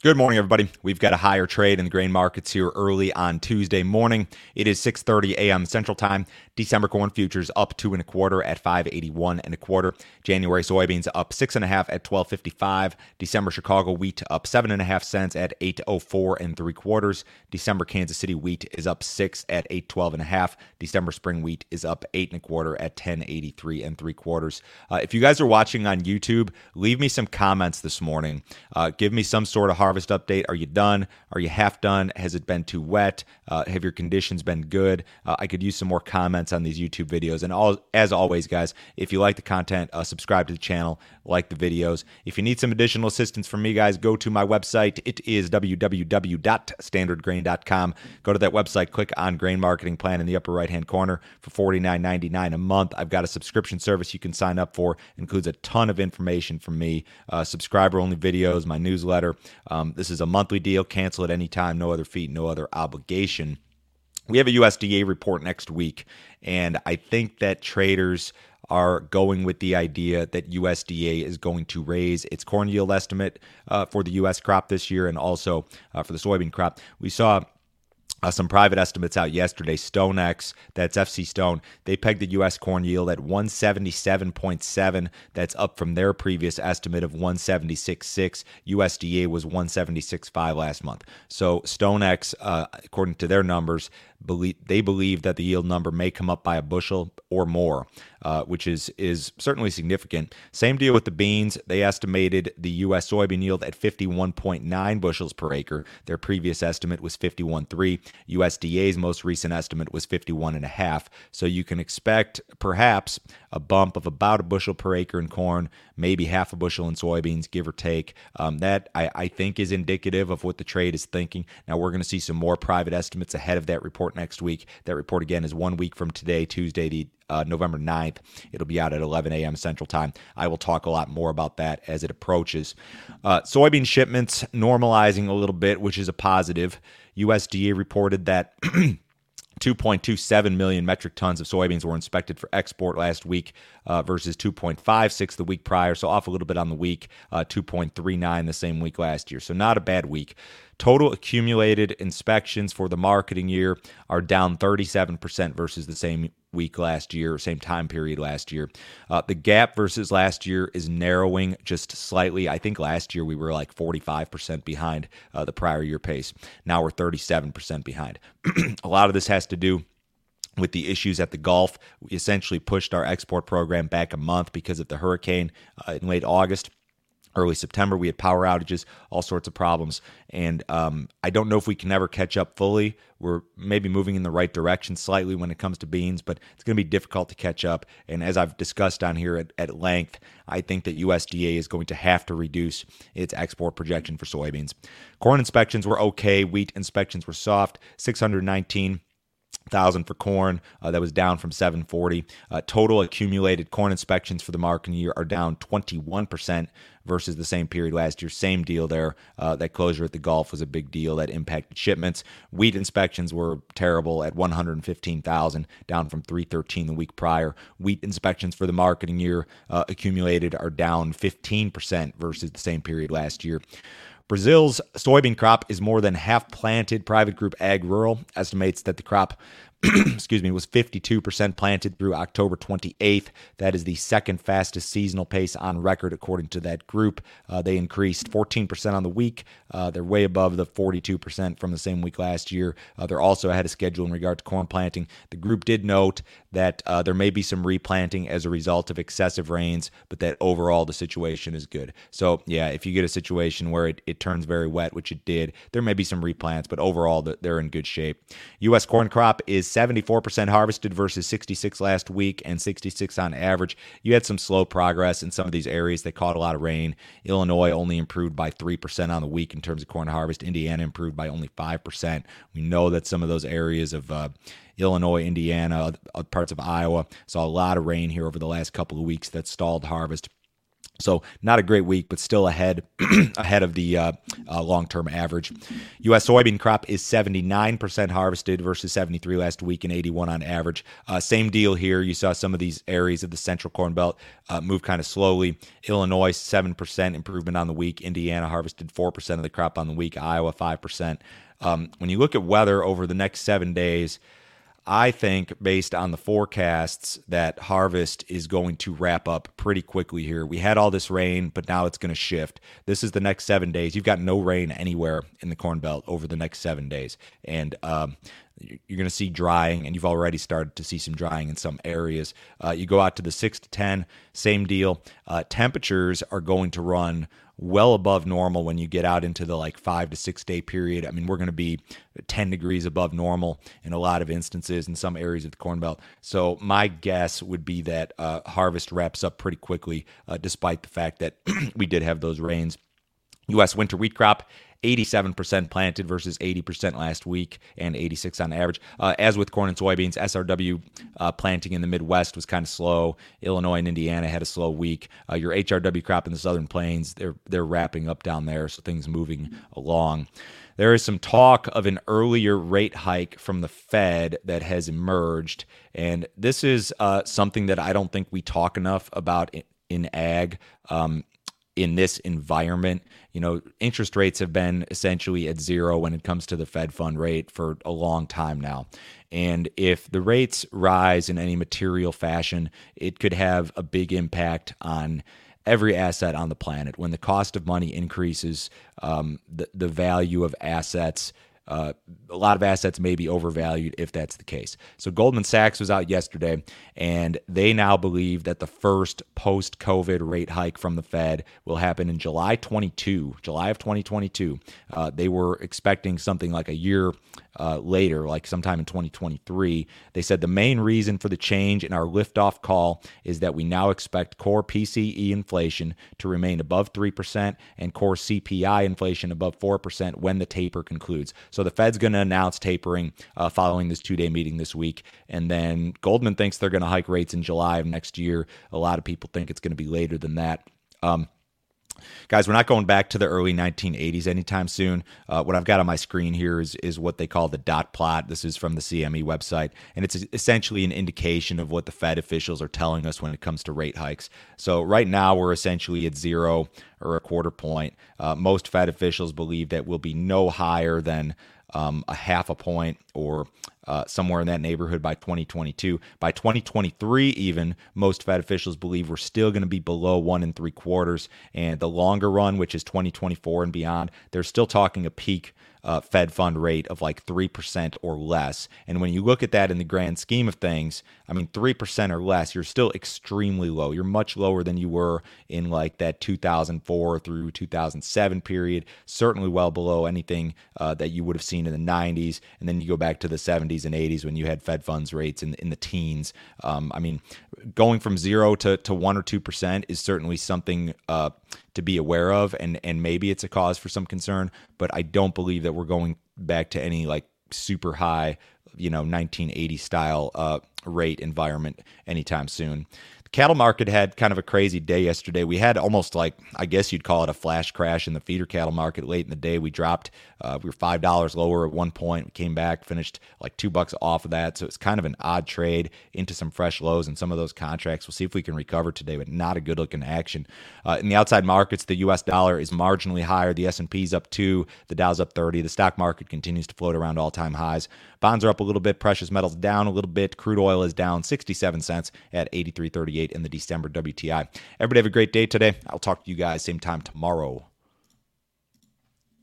Good morning, everybody. We've got a higher trade in the grain markets here early on Tuesday morning. It is 6:30 a.m. Central Time. December corn futures up two and a quarter at 581 and a quarter. January soybeans up six and a half at 1255. December Chicago wheat up seven and a half cents at 804 and three quarters. December Kansas City wheat is up six at 812 and a half. December spring wheat is up eight and a quarter at 1083 and three quarters. Uh, if you guys are watching on YouTube, leave me some comments this morning. Uh, give me some sort of harvest update. Are you done? Are you half done? Has it been too wet? Uh, have your conditions been good? Uh, I could use some more comments on these YouTube videos. And all, as always, guys, if you like the content, uh, subscribe to the channel, like the videos. If you need some additional assistance from me, guys, go to my website. It is www.standardgrain.com. Go to that website, click on Grain Marketing Plan in the upper right hand corner for $49.99 a month. I've got a subscription service you can sign up for, it includes a ton of information from me, uh, subscriber only videos, my newsletter. Um, this is a monthly deal. Cancel at any time, no other fee, no other obligation. We have a USDA report next week, and I think that traders are going with the idea that USDA is going to raise its corn yield estimate uh, for the U.S. crop this year and also uh, for the soybean crop. We saw uh, some private estimates out yesterday. StoneX, that's FC Stone, they pegged the U.S. corn yield at 177.7. That's up from their previous estimate of 176.6. USDA was 176.5 last month. So StoneX, uh, according to their numbers, believe they believe that the yield number may come up by a bushel or more, uh, which is is certainly significant. Same deal with the beans. They estimated the U.S. soybean yield at 51.9 bushels per acre. Their previous estimate was 51.3. USDA's most recent estimate was 51.5. So you can expect perhaps a bump of about a bushel per acre in corn, maybe half a bushel in soybeans, give or take. Um, that I, I think is indicative of what the trade is thinking. Now we're going to see some more private estimates ahead of that report next week. That report again is one week from today, Tuesday, the uh, November 9th. It'll be out at 11 a.m. Central Time. I will talk a lot more about that as it approaches. Uh, soybean shipments normalizing a little bit, which is a positive. USDA reported that 2.27 million metric tons of soybeans were inspected for export last week uh, versus 2.56 the week prior. So off a little bit on the week, uh, 2.39 the same week last year. So not a bad week. Total accumulated inspections for the marketing year are down 37% versus the same week last year, same time period last year. Uh, the gap versus last year is narrowing just slightly. I think last year we were like 45% behind uh, the prior year pace. Now we're 37% behind. a lot of this has to do with the issues at the Gulf. We essentially pushed our export program back a month because of the hurricane uh, in late August early September. We had power outages, all sorts of problems. And um, I don't know if we can ever catch up fully. We're maybe moving in the right direction slightly when it comes to beans, but it's going to be difficult to catch up. And as I've discussed on here at, at length, I think that USDA is going to have to reduce its export projection for soybeans. Corn inspections were okay, wheat inspections were soft, 619 thousand for corn. Uh, that was down from 740. Uh, total accumulated corn inspections for the marketing year are down 21% versus the same period last year. Same deal there. Uh, that closure at the Gulf was a big deal that impacted shipments. Wheat inspections were terrible at 115,000, down from 313 the week prior. Wheat inspections for the marketing year uh, accumulated are down 15% versus the same period last year. Brazil's soybean crop is more than half planted. Private Group AgRural estimates that the crop excuse me, was 52% planted through October 28th. That is the second fastest seasonal pace on record, according to that group. Uh, they increased 14% on the week. Uh, they're way above the 42% from the same week last year. Uh, they're also ahead of schedule in regard to corn planting. The group did note that uh, there may be some replanting as a result of excessive rains, but that overall the situation is good. So, yeah, if you get a situation where it, it turns very wet, which it did, there may be some replants, but overall they're in good shape. U.S. corn crop is 74% harvested versus 66 last week and 66 on average. You had some slow progress in some of these areas that caught a lot of rain. Illinois only improved by 3% on the week in terms of corn harvest. Indiana improved by only 5%. We know that some of those areas of uh, Illinois, Indiana, parts of Iowa saw a lot of rain here over the last couple of weeks that stalled harvest. So not a great week, but still ahead ahead of the uh, uh, long term average. U.S. soybean crop is 79% harvested versus 73 last week and 81 on average. Uh, same deal here. You saw some of these areas of the Central Corn Belt uh, move kind of slowly. Illinois 7% improvement on the week. Indiana harvested 4% of the crop on the week. Iowa 5%. Um, when you look at weather over the next seven days. I think, based on the forecasts, that harvest is going to wrap up pretty quickly here. We had all this rain, but now it's going to shift. This is the next seven days. You've got no rain anywhere in the Corn Belt over the next seven days. And, um, you're going to see drying, and you've already started to see some drying in some areas. Uh, you go out to the six to 10, same deal. Uh, temperatures are going to run well above normal when you get out into the like five to six day period. I mean, we're going to be 10 degrees above normal in a lot of instances in some areas of the Corn Belt. So, my guess would be that uh, harvest wraps up pretty quickly, uh, despite the fact that we did have those rains. U.S. winter wheat crop 87% planted versus 80% last week and 86 on average. Uh, as with corn and soybeans, SRW uh, planting in the Midwest was kind of slow. Illinois and Indiana had a slow week. Uh, your HRW crop in the Southern Plains, they're they're wrapping up down there, so things moving along. There is some talk of an earlier rate hike from the Fed that has emerged, and this is uh, something that I don't think we talk enough about in, in ag. Um, in this environment. You know, interest rates have been essentially at zero when it comes to the Fed fund rate for a long time now. And if the rates rise in any material fashion, it could have a big impact on every asset on the planet. When the cost of money increases, um, the, the value of assets uh, a lot of assets may be overvalued if that's the case. So Goldman Sachs was out yesterday, and they now believe that the first post-COVID rate hike from the Fed will happen in July 22, July of 2022. Uh, they were expecting something like a year uh, later, like sometime in 2023. They said the main reason for the change in our liftoff call is that we now expect core PCE inflation to remain above 3% and core CPI inflation above 4% when the taper concludes. So the Fed's going to announce tapering uh, following this two day meeting this week. And then Goldman thinks they're going to hike rates in July of next year. A lot of people think it's going to be later than that. Um, Guys, we're not going back to the early 1980s anytime soon. Uh, what I've got on my screen here is, is what they call the dot plot. This is from the CME website, and it's essentially an indication of what the Fed officials are telling us when it comes to rate hikes. So, right now, we're essentially at zero or a quarter point. Uh, most Fed officials believe that we'll be no higher than um, a half a point or uh, somewhere in that neighborhood by 2022. By 2023, even most Fed officials believe we're still going to be below one and three quarters. And the longer run, which is 2024 and beyond, they're still talking a peak uh, Fed fund rate of like 3% or less. And when you look at that in the grand scheme of things, I mean, 3% or less, you're still extremely low. You're much lower than you were in like that 2004 through 2007 period, certainly well below anything uh, that you would have seen in the 90s. And then you go back to the 70s and 80s when you had Fed funds rates in, in the teens. Um, I mean, going from zero to, to 1 or 2% is certainly something uh, to be aware of, and and maybe it's a cause for some concern. But I don't believe that we're going back to any like super high, you know, 1980 style uh, rate environment anytime soon cattle market had kind of a crazy day yesterday. We had almost like I guess you'd call it a flash crash in the feeder cattle market late in the day. We dropped. Uh, we were five dollars lower at one point. We came back, finished like two bucks off of that. So it's kind of an odd trade into some fresh lows in some of those contracts. We'll see if we can recover today, but not a good looking action. Uh, in the outside markets, the U.S. dollar is marginally higher. The S and P's up two. The Dow's up thirty. The stock market continues to float around all time highs. Bonds are up a little bit. Precious metals down a little bit. Crude oil is down sixty seven cents at eighty three thirty in the December WTI. Everybody have a great day today. I'll talk to you guys same time tomorrow.